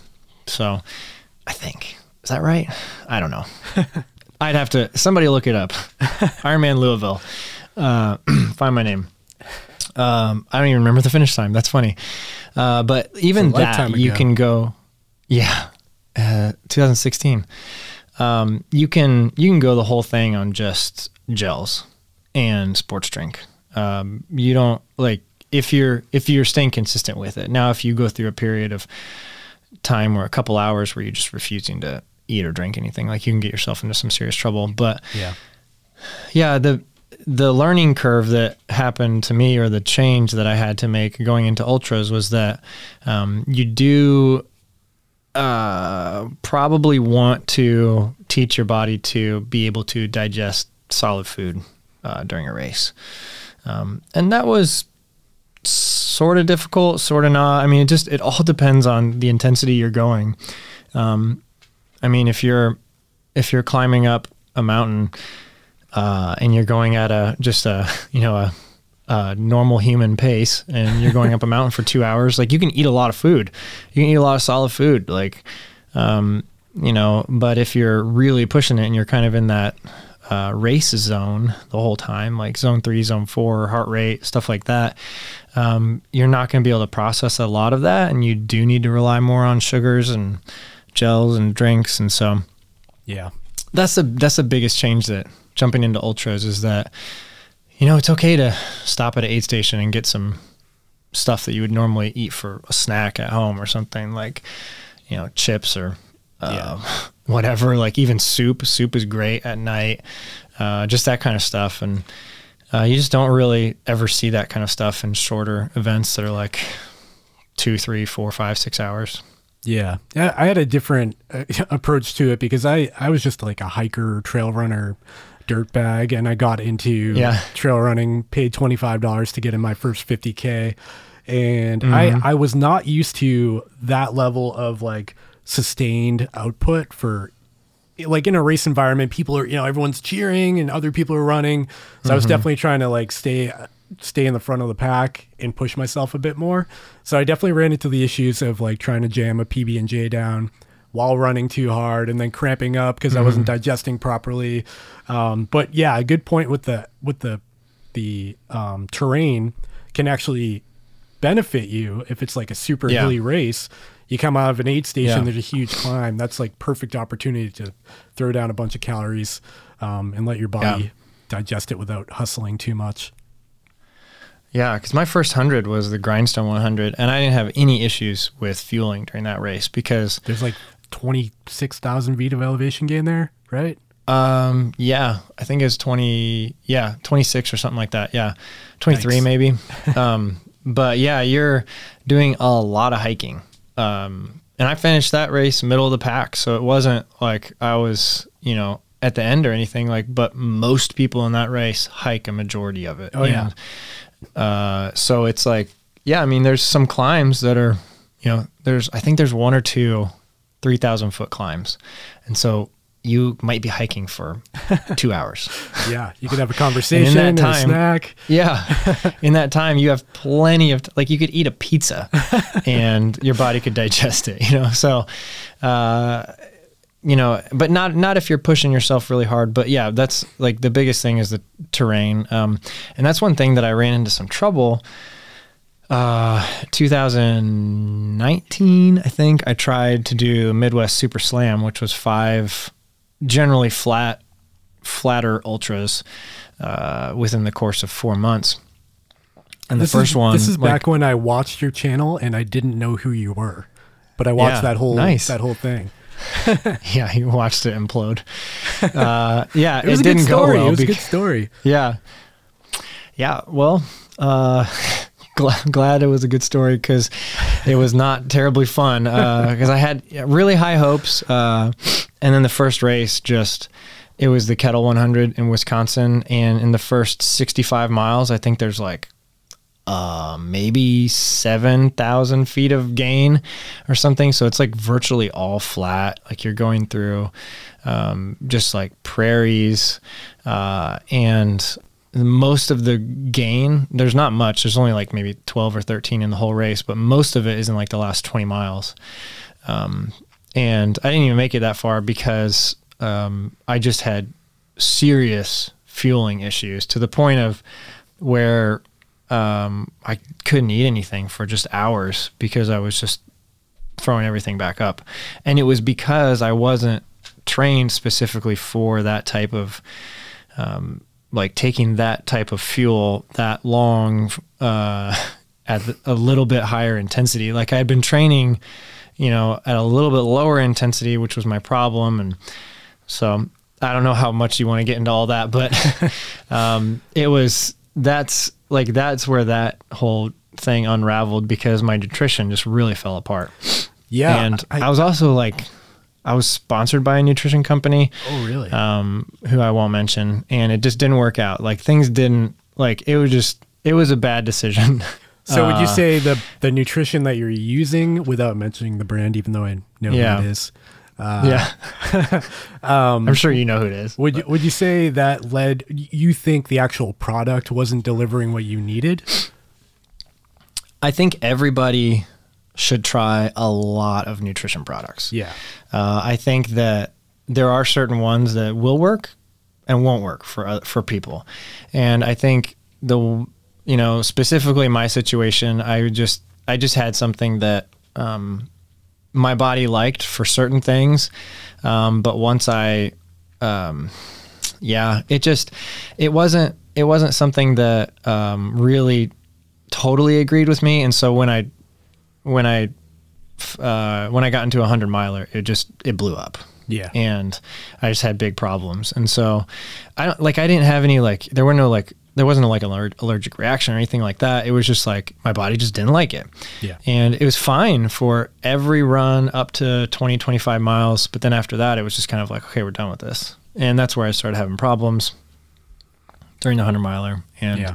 So I think is that right? I don't know. <laughs> I'd have to somebody look it up. <laughs> Ironman Louisville. Uh, <clears throat> find my name. Um, I don't even remember the finish time. That's funny. Uh, but even that you can go. Yeah, uh, 2016. Um, you can you can go the whole thing on just gels and sports drink. Um, you don't like if you're if you're staying consistent with it. Now, if you go through a period of time or a couple hours where you're just refusing to eat or drink anything, like you can get yourself into some serious trouble. But Yeah. yeah, the the learning curve that happened to me or the change that I had to make going into ultras was that um, you do uh, probably want to teach your body to be able to digest solid food uh, during a race. Um, and that was sort of difficult, sort of not. I mean, it just, it all <laughs> depends on the intensity you're going. Um, I mean, if you're, if you're climbing up a mountain, uh, and you're going at a, just a, you know, a, a normal human pace and you're going up a mountain for two hours, like you can eat a lot of food. You can eat a lot of solid food. Like, um, you know, but if you're really pushing it and you're kind of in that, uh, race zone the whole time, like zone three, zone four, heart rate, stuff like that, um, you're not going to be able to process a lot of that. And you do need to rely more on sugars and gels and drinks. And so Yeah. that's the, that's the biggest change that jumping into ultras is that, you know, it's okay to stop at an aid station and get some stuff that you would normally eat for a snack at home or something like, you know, chips or uh, <laughs> whatever. Like even soup. Soup is great at night. Uh, just that kind of stuff, and uh, you just don't really ever see that kind of stuff in shorter events that are like two, three, four, five, six hours. Yeah. Yeah, I had a different uh, <laughs> approach to it because I I was just like a hiker, trail runner, dirt bag and I got into Yeah. trail running, paid $25 to get in my first 50k and Mm-hmm. I I was not used to that level of like sustained output for like in a race environment people are you know everyone's cheering and other people are running. So i was definitely trying to like stay stay in the front of the pack and push myself a bit more. So i definitely ran into the issues of like trying to jam a pb and j down while running too hard and then cramping up because i wasn't digesting properly um, but yeah a good point with the with the the um, terrain can actually benefit you if it's like a super Yeah. hilly race. You come out of an aid station, Yeah. there's a huge climb. That's like perfect opportunity to throw down a bunch of calories um, and let your body Yeah. digest it without hustling too much. Yeah, because my first hundred was the Grindstone 100, and I didn't have any issues with fueling during that race because, There's like 26,000 feet of elevation gain there, right? um, yeah, I think it was 20, yeah, 26 or something like that. Yeah, 23 Nice. maybe. <laughs> um, but yeah, you're doing a lot of hiking. Um, and I finished that race middle of the pack, so it wasn't like I was, you know, at the end or anything. Like, but most people in that race hike a majority of it. Oh, yeah. Uh, so it's like, yeah, I mean, there's some climbs that are, you know, there's, I think there's one or two 3,000 foot climbs. And so you might be hiking for <laughs> two hours. Yeah, you could have a <laughs> conversation that and, a time- snack. Yeah. <laughs> In that time, you have plenty of, like, you could eat a pizza and your body could digest it, you know? So, uh, you know, but not not if you're pushing yourself really hard. But yeah, that's like the biggest thing is the terrain, um, and that's one thing that I ran into some trouble. Uh, 2019, I think I tried to do Midwest Super Slam, which was five generally flat, flatter ultras uh, within the course of four months. And This the first is, one, This is like- back when I watched your channel and I didn't know who you were, but I watched Yeah, that whole nice. that whole thing. <laughs> yeah, you watched it implode. <laughs> Uh, yeah, It was a didn't good story. go well. it was a good story. Yeah. Yeah. Well, uh, glad, it was a good story because it was not terribly fun because I had really high hopes. Uh, and then the first race just, it was the Kettle 100 in Wisconsin. And in the first 65 miles, I think there's like uh, maybe 7,000 feet of gain or something. So it's like virtually all flat. Like you're going through um, just like prairies. Uh, and most of the gain, there's not much. There's only like maybe 12 or 13 in the whole race, but most of it is in like the last 20 miles. Um, and I didn't even make it that far because um, I just had serious fueling issues to the point of where um, I couldn't eat anything for just hours because I was just throwing everything back up. And it was because I wasn't trained specifically for that type of um, like taking that type of fuel that long uh, <laughs> at a little bit higher intensity. Like I had been training, you know, at a little bit lower intensity, which was my problem, and so I don't know how much you want to get into all that, but <laughs> um, it was that's like that's where that whole thing unraveled because my nutrition just really fell apart. Yeah, and I, I was also like I was sponsored by a nutrition company. Oh, really? Um, who I won't mention, and it just didn't work out. Like things didn't like it was just it was a bad decision. <laughs> So uh, would you uh, say the the nutrition that you're using, without mentioning the brand, even though I know yeah. who it is? Uh, yeah, <laughs> um, I'm sure you know who it is. Would you, would you say that led you think the actual product wasn't delivering what you needed? I think everybody should try a lot of nutrition products. Yeah. Uh, I think that there are certain ones that will work and won't work for uh, for people, and I think the you know specifically my situation, I just I just had something that um, my body liked for certain things, um, but once I um, yeah, it just it wasn't it wasn't something that um, really totally agreed with me, and so when I when I uh, when I got into a hundred miler, it just it blew up. Yeah, and I just had big problems, and so I don't like I didn't have any like there were no like there wasn't a, like an allergic reaction or anything like that. It was just like my body just didn't like it. Yeah. And it was fine for every run up to 20, 25 miles. But then after that, it was just kind of like, okay, we're done with this. And that's where I started having problems during the 100 miler. And yeah,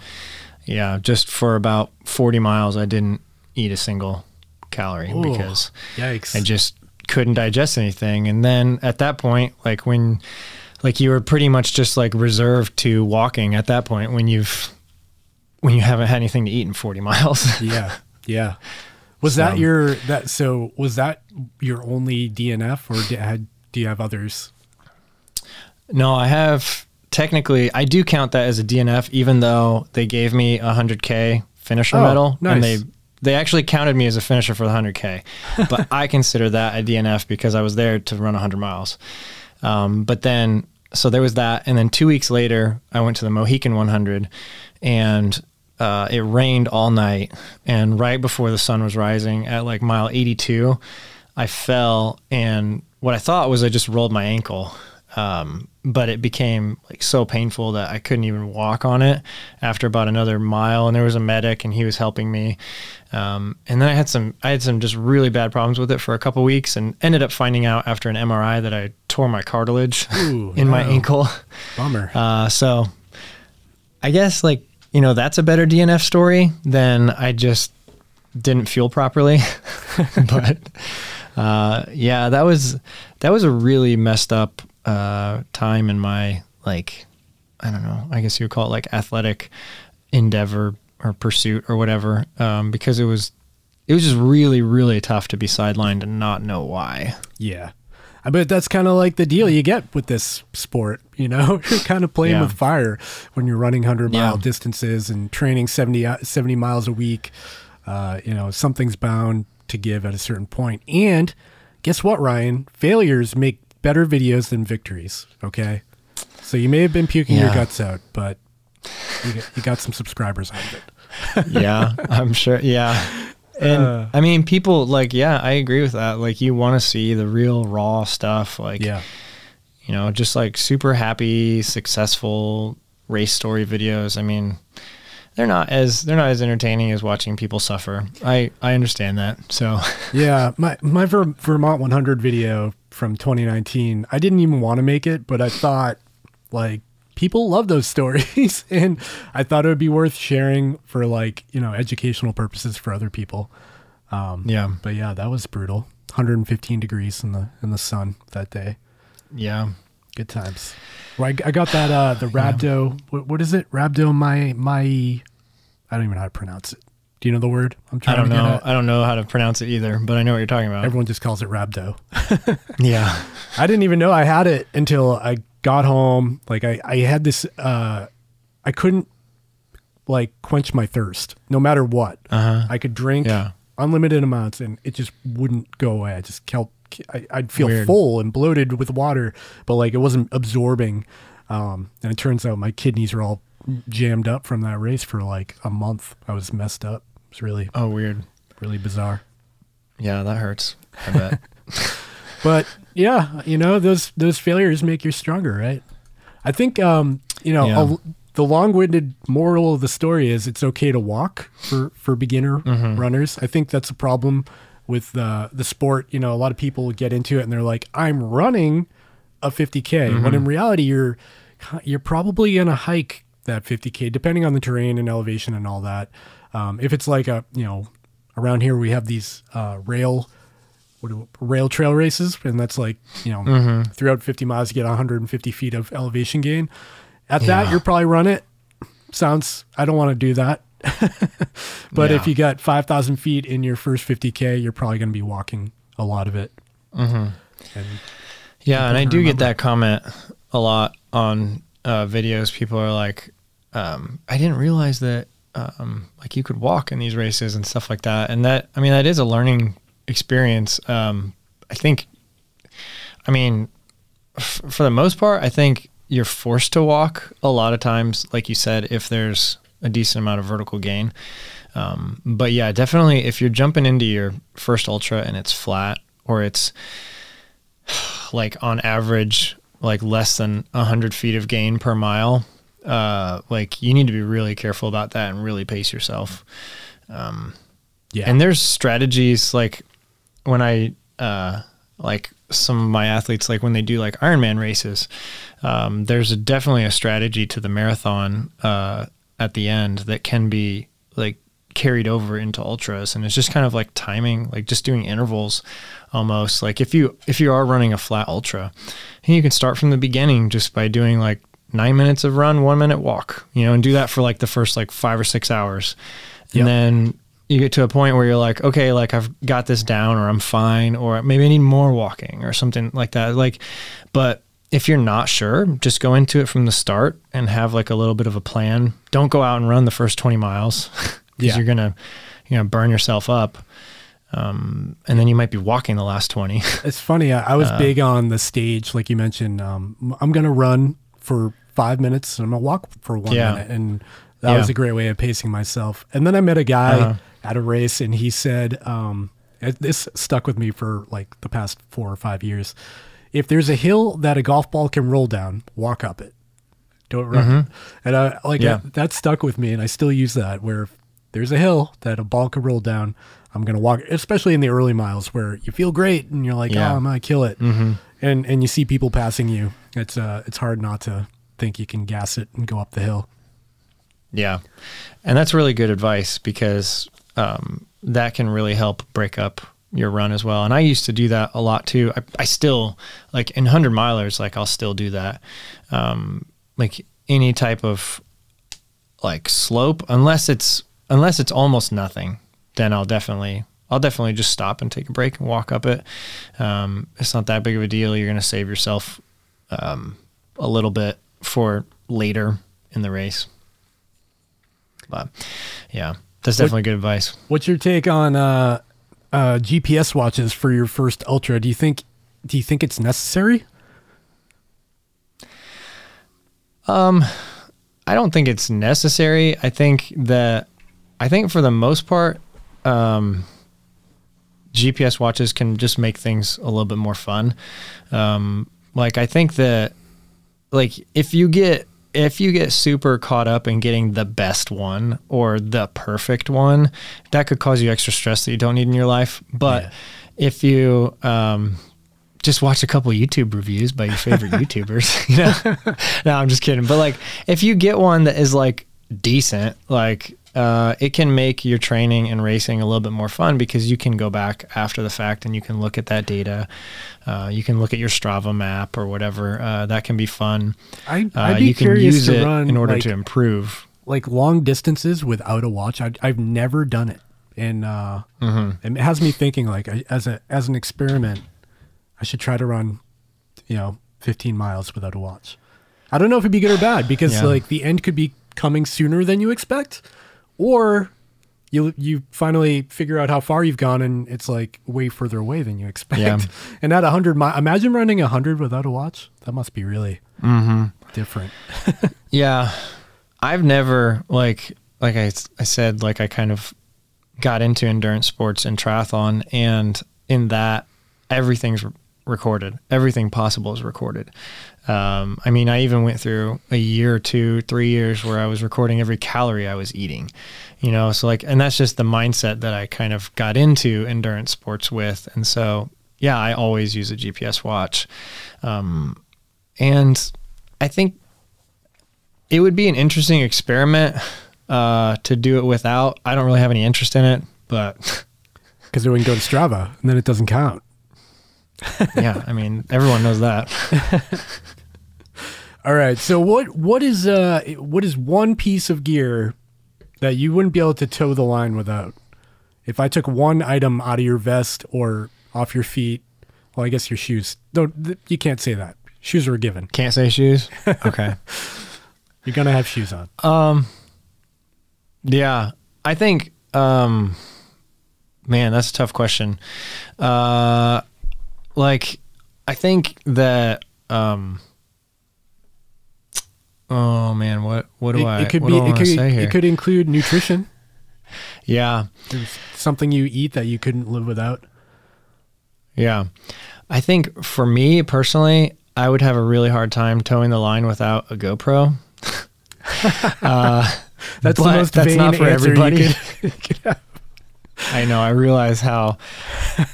yeah just for about 40 miles, I didn't eat a single calorie Ooh, because yikes. I just couldn't digest anything. And then at that point, like when, like you were pretty much just like reserved to walking at that point when you've, when you haven't had anything to eat in 40 <laughs> miles. yeah. Yeah. <laughs> Was so, that your, that, so was that your only DNF or did, had, do you have others? No, I have technically, I do count that as a DNF, even though they gave me a hundred K finisher oh, medal nice. and they they actually counted me as a finisher for the 100K, but <laughs> I consider that a DNF because I was there to run 100 miles. Um, but then, so there was that. And then two weeks later, I went to the Mohican 100 and uh, it rained all night. And right before the sun was rising at like mile 82, I fell. And what I thought was I just rolled my ankle. Um, but it became like so painful that I couldn't even walk on it after about another mile. And there was a medic, and he was helping me. Um, and then I had some, I had some just really bad problems with it for a couple weeks, and ended up finding out after an MRI that I tore my cartilage Ooh, <laughs> in my ankle. Bummer. <laughs> Uh, so I guess like you know that's a better DNF story than I just didn't fuel properly. <laughs> but uh, yeah, that was that was a really messed up uh, time in my like I don't know. I guess you would call it like athletic endeavor or pursuit or whatever, um, because it was it was just really really tough to be sidelined and not know why. Yeah. I bet that's kind of like the deal you get with this sport. <laughs> You know, you're kind of playing yeah. with fire when you're running 100 mile yeah. distances and training 70, 70 miles a week. Uh, you know, something's bound to give at a certain point. And guess what, Ryan? Failures make better videos than victories. Okay, so you may have been puking yeah. your guts out, but you got, you got some subscribers out of it. <laughs> yeah, I'm sure. Yeah. And uh, I mean, people like, yeah, I agree with that. Like, you want to see the real raw stuff. Like, yeah, you know, just like super happy, successful race story videos. I mean, they're not as they're not as entertaining as watching people suffer. I I understand that. So yeah, my my Ver- Vermont 100 video from 2019. I didn't even want to make it, but I thought like people love those stories <laughs> and I thought it would be worth sharing for like, you know, educational purposes for other people. Um, yeah. But yeah, that was brutal. 115 degrees in the in the sun that day. Yeah. Good times. Well, I, I got that uh the <sighs> Rhabdo. What, what is it? Rhabdo my my. I don't even know how to pronounce it. Do you know the word? I'm trying. I don't know. I don't know how to pronounce it either, but I know what you're talking about. Everyone just calls it Rhabdo. <laughs> yeah. <laughs> I didn't even know I had it until I got home. Like I, I had this uh I couldn't like quench my thirst no matter what. Uh-huh. I could drink Yeah. unlimited amounts and it just wouldn't go away. I just kept I, I'd feel Weird. full and bloated with water, but like it wasn't absorbing. Um, and it turns out my kidneys were all jammed up from that race for like a month. I was messed up. It was really, Oh, weird. really bizarre. Yeah, that hurts. I bet. <laughs> But yeah, you know, those those failures make you stronger, right? I think um, you know, Yeah. a- the long-winded moral of the story is it's okay to walk for for beginner Mm-hmm. runners. I think that's a problem with the the sport. You know, a lot of people get into it and they're like, "I'm running a 50k," when Mm-hmm. in reality, you're you're probably gonna hike that 50k, depending on the terrain and elevation and all that. Um, if it's like a you know, around here we have these uh, rail what do, rail trail races, and that's like you know Mm-hmm. throughout 50 miles you get 150 feet of elevation gain. At that, you're probably run it. Sounds I don't want to do that, <laughs> but if you got 5,000 feet in your first 50k, you're probably going to be walking a lot of it. Mm-hmm. And Yeah, and I do to get that comment a lot on uh, videos. People are like, um, "I didn't realize that um, like you could walk in these races and stuff like that." And that, I mean, that is a learning experience. Um, I think, I mean, f- for the most part, I think you're forced to walk a lot of times, like you said, if there's a decent amount of vertical gain. Um, but yeah, definitely if you're jumping into your first ultra and it's flat or it's <sighs> like on average like less than 100 feet of gain per mile uh like you need to be really careful about that and really pace yourself. Um yeah, and there's strategies like when i uh like some of my athletes like when they do like ironman races um there's a, definitely a strategy to the marathon uh at the end that can be like carried over into ultras. And it's just kind of like timing like just doing intervals almost. Like if you if you are running a flat ultra and you can start from the beginning just by doing like nine minutes of run one minute walk you know and do that for like the first like five or six hours and Yep. then you get to a point where you're like okay like i've got this down or i'm fine or maybe i need more walking or something like that like but if you're not sure just go into it from the start and have like a little bit of a plan don't go out and run the first 20 miles <laughs> because Yeah. you're gonna you know burn yourself up um, and then you might be walking the last 20 <laughs> it's funny. I, I was big on the stage, like you mentioned. Um, I'm going to run for five minutes and I'm going to walk for one Yeah. minute. And that Yeah. was a great way of pacing myself. And then I met a guy Uh-huh. at a race and he said, um, it- this stuck with me for like the past four or five years. If there's a hill that a golf ball can roll down, walk up it. Don't run. And I like Mm-hmm. Yeah. that, that stuck with me, and I still use that. Where if there's a hill that a ball can roll down, I'm gonna walk. Especially in the early miles where you feel great and you're like, Yeah. oh, I'm gonna kill it, Mhm. and and you see people passing you. It's uh, it's hard not to think you can gas it and go up the hill. Yeah. And that's really good advice because um, that can really help break up your run as well. And I used to do that a lot too. I, I still, like in 100 milers, like I'll still do that. Um, like any type of like slope, unless it's, unless it's almost nothing, then I'll definitely, I'll definitely just stop and take a break and walk up it. Um, it's not that big of a deal. You're going to save yourself um, a little bit for later in the race. But yeah, that's definitely good advice. What's your take on uh, uh, GPS watches for your first ultra? Do you think do you think it's necessary? Um, I don't think it's necessary. I think that I think for the most part, um, GPS watches can just make things a little bit more fun. Um, like I think that like if you get if you get super caught up in getting the best one or the perfect one, that could cause you extra stress that you don't need in your life. But Yeah. if you um, just watch a couple YouTube reviews by your favorite <laughs> YouTubers, <laughs> you know, <laughs> no, I'm just kidding. But like, if you get one that is like decent, like uh, it can make your training and racing a little bit more fun because you can go back after the fact and you can look at that data. Uh, you can look at your Strava map or whatever. Uh, that can be fun. I, Uh, I'd be you can curious use to it run in order like, to improve. like long distances without a watch. I, I've never done it, and uh, Mm-hmm. it has me thinking like as a as an experiment, I should try to run, you know, 15 miles without a watch. I don't know if it'd be good or bad because Yeah. like the end could be coming sooner than you expect, or you you finally figure out how far you've gone and it's like way further away than you <laughs> expect. Yeah. And at 100 mi- imagine running 100 without a watch. That must be really Mm-hmm. different. <laughs> Yeah, I've never like like I, I said like I kind of got into endurance sports and triathlon, and in that everything's re- recorded. Everything possible is recorded. Um, I mean, I even went through a year, two, three years where I was recording every calorie I was eating. You know, so like, and that's just the mindset that I kind of got into endurance sports with, and so yeah, I always use a GPS watch, um, and I think it would be an interesting experiment uh, to do it without. I don't really have any interest in it, but Because we can go to Strava and then it doesn't count. yeah, I mean, everyone knows that. <laughs> All right. So what what is uh what is one piece of gear that you wouldn't be able to toe the line without? If I took one item out of your vest or off your feet, well, I guess your shoes. Don't th- you can't say that. Shoes are a given. Can't say shoes. <laughs> Okay. You're gonna have shoes on. Um. Yeah, I think. Um. Man, that's a tough question. Uh, like, I think that. Um. Oh man, what what do it, I it could be it could say here? it could include nutrition. <laughs> yeah, There's something you eat that you couldn't live without. Yeah. I think for me personally, I would have a really hard time toeing the line without a GoPro. <laughs> uh, That's the most that's vain not for everybody. could- <laughs> I know. I realize how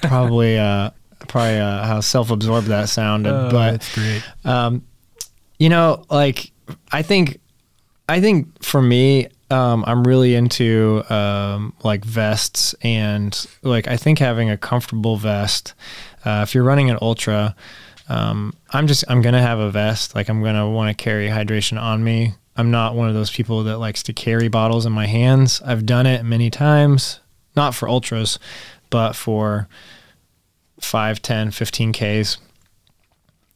probably uh, probably uh, how self-absorbed that sounded, Oh, but it's great. um, you know, like I think, I think for me, um, I'm really into um, like vests and like I think having a comfortable vest. Uh, if you're running an ultra, um, I'm just I'm gonna have a vest. Like I'm gonna want to carry hydration on me. I'm not one of those people that likes to carry bottles in my hands. I've done it many times, not for ultras, but for 5, 10, 15 Ks.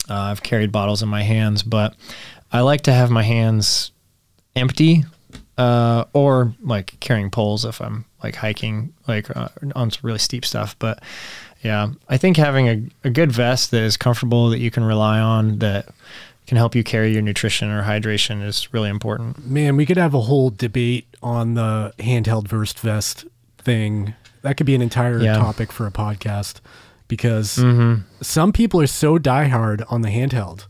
Uh, I've carried bottles in my hands, but I like to have my hands empty uh, or like carrying poles if I'm like hiking like uh, on some really steep stuff. But yeah, I think having a, a good vest that is comfortable that you can rely on that can help you carry your nutrition or hydration is really important. Man, we could have a whole debate on the handheld versed vest thing. That could be an entire Yeah. topic for a podcast because Mm-hmm. some people are so diehard on the handheld.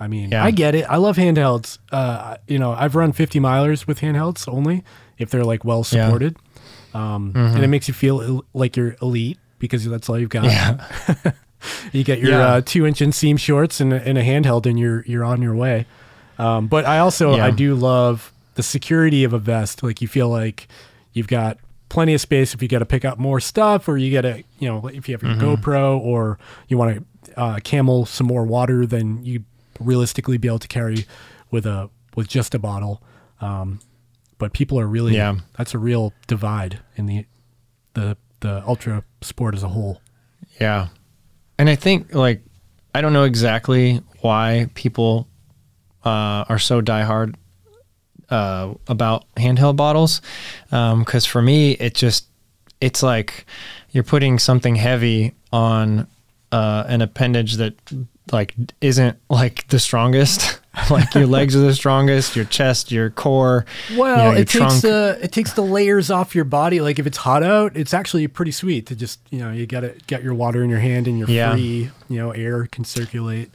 I mean, Yeah. I get it. I love handhelds. Uh, you know, I've run 50 milers with handhelds only if they're like well Yeah. supported. Um, And it makes you feel el- like you're elite because that's all you've got. Yeah. <laughs> You get your Yeah. uh, two inch inseam shorts and, a- and a handheld, and you're you're on your way. Um, but I also Yeah. I do love the security of a vest. Like you feel like you've got plenty of space if you got to pick up more stuff, or you got to you know if you have your Mm-hmm. GoPro, or you want to uh, camel some more water than you realistically be able to carry with a with just a bottle. Um, but people are really Yeah. that's a real divide in the the the ultra sport as a whole. Yeah. And I think like I don't know exactly why people uh, are so diehard uh, about handheld bottles. Because for me, it just it's like you're putting something heavy on uh, an appendage that like isn't like the strongest. <laughs> like your legs are the strongest, your chest, your core. Well, you know, it takes trunk. uh, it takes the layers off your body. Like if it's hot out, it's actually pretty sweet to just you know you got to get your water in your hand and you're Yeah. free. You know, air can circulate.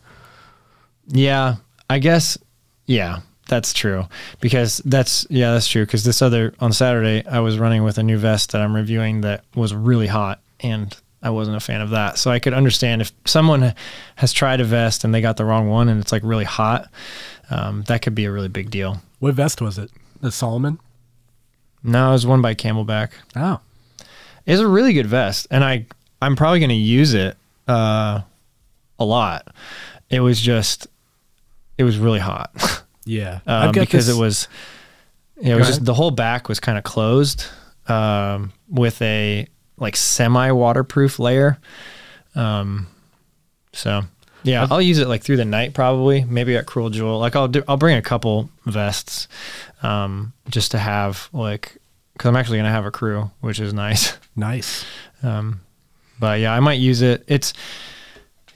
Yeah, I guess. Yeah, that's true because that's yeah, that's true because this other on Saturday I was running with a new vest that I'm reviewing that was really hot and I wasn't a fan of that. So I could understand if someone has tried a vest and they got the wrong one and it's like really hot, um, that could be a really big deal. What vest was it? The Salomon. No, it was one by CamelBak. Oh, It's a really good vest, and I I'm probably going to use it uh, a lot. It was just it was really hot <laughs> yeah. um, because this- it was it was just the whole back was kind of closed um, with a like semi waterproof layer. Um, so yeah, I'll use it like through the night probably. Maybe at Cruel Jewel. Like I'll do I'll bring a couple vests um, just to have like because I'm actually gonna have a crew, which is nice. <laughs> nice. Um, but yeah, I might use it. It's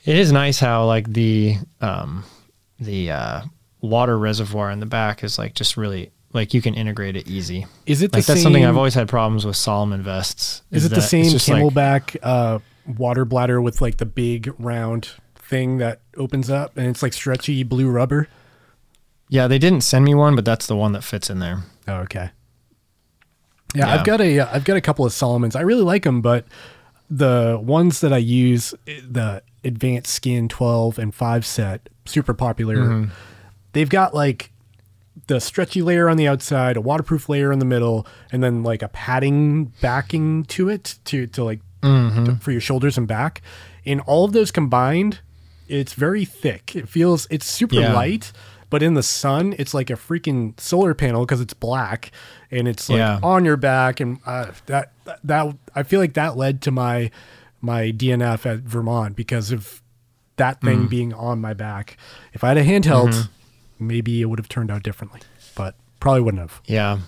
it is nice how like the um, the uh, water reservoir in the back is like just really like you can integrate it easy. Is it the Like same? that's something I've always had problems with Salomon vests. Is, it the same just, like- CamelBak uh, water bladder with like the big round thing that opens up and it's like stretchy blue rubber? yeah, they didn't send me one, but that's the one that fits in there. Oh, okay. Yeah, Yeah. I've got a uh, I've got a couple of Salomons. I really like them, but the ones that I use, eh, the Advanced Skin 12 and 5 set, super popular. Mm-hmm. They've got like the stretchy layer on the outside, a waterproof layer in the middle, and then like a padding backing to it to to like Mm-hmm. to- for your shoulders and back. And all of those combined, it's very thick. It feels it's super Yeah. light, but in the sun, it's like a freaking solar panel because it's black and it's like Yeah. on your back. And uh, that that I feel like that led to my my DNF at Vermont because of that thing Mm. being on my back. If I had a handheld, Mm-hmm. Maybe it would have turned out differently, but probably wouldn't have. Yeah.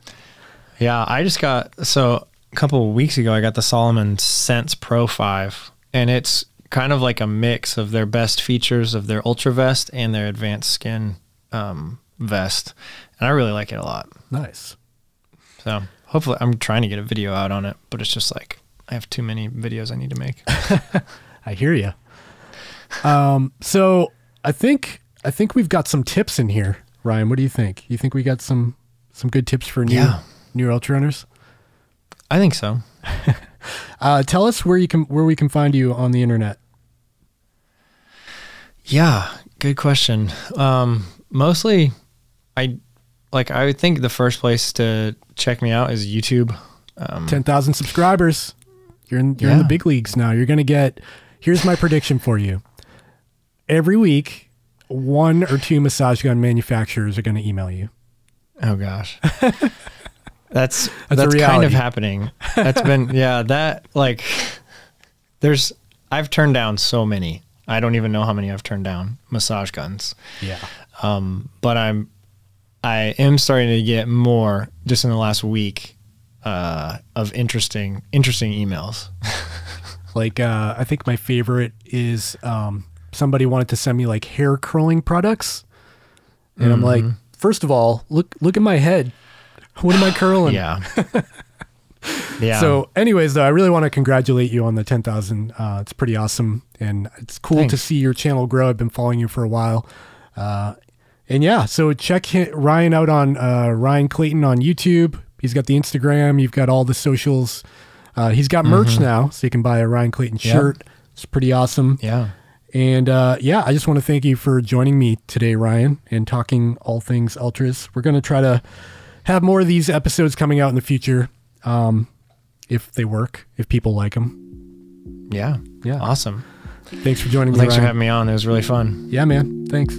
<laughs> yeah, I just got so a couple of weeks ago I got the Salomon Sense Pro 5 and it's kind of like a mix of their best features of their Ultra Vest and their advanced skin um, vest. And I really like it a lot. Nice. So, hopefully I'm trying to get a video out on it, but it's just like I have too many videos I need to make. <laughs> I hear you. Um, so I think I think we've got some tips in here, Ryan. What do you think? You think we got some some good tips for new Yeah. new ultra runners? I think so. <laughs> Uh, tell us where you can where we can find you on the internet. Yeah, good question. Um, mostly, I like. I would think the first place to check me out is YouTube. Um, Ten thousand subscribers. You're in you're in the big leagues now. You're gonna get. Here's my prediction for you. Every week, one or two massage gun manufacturers are gonna email you. oh gosh, <laughs> that's a that's, kind of happening. That's been <laughs> yeah. That like, there's I've turned down so many. I don't even know how many I've turned down massage guns. Yeah. Um, but I'm I am starting to get more just in the last week uh, of interesting interesting emails. <laughs> Like uh, I think my favorite is um, somebody wanted to send me like hair curling products, and I'm like, first of all, look look at my head. What am I curling? Yeah. <laughs> yeah. So, anyways, though, I really want to congratulate you on the 10,000. Uh, it's pretty awesome. And it's cool to see your channel grow. I've been following you for a while. Uh, and yeah, so check Ryan out on uh, Ryan Clayton on YouTube. He's got the Instagram, you've got all the socials. Uh, he's got merch now, so you can buy a Ryan Clayton Yep. shirt. It's pretty awesome. yeah. And uh, yeah, I just want to thank you for joining me today, Ryan, and talking all things ultras. We're going to try to have more of these episodes coming out in the future, um, if they work, if people like them. Yeah. Yeah. Awesome. Thanks for joining Well, me. thanks for having me on. It was really fun. Yeah, man. Thanks.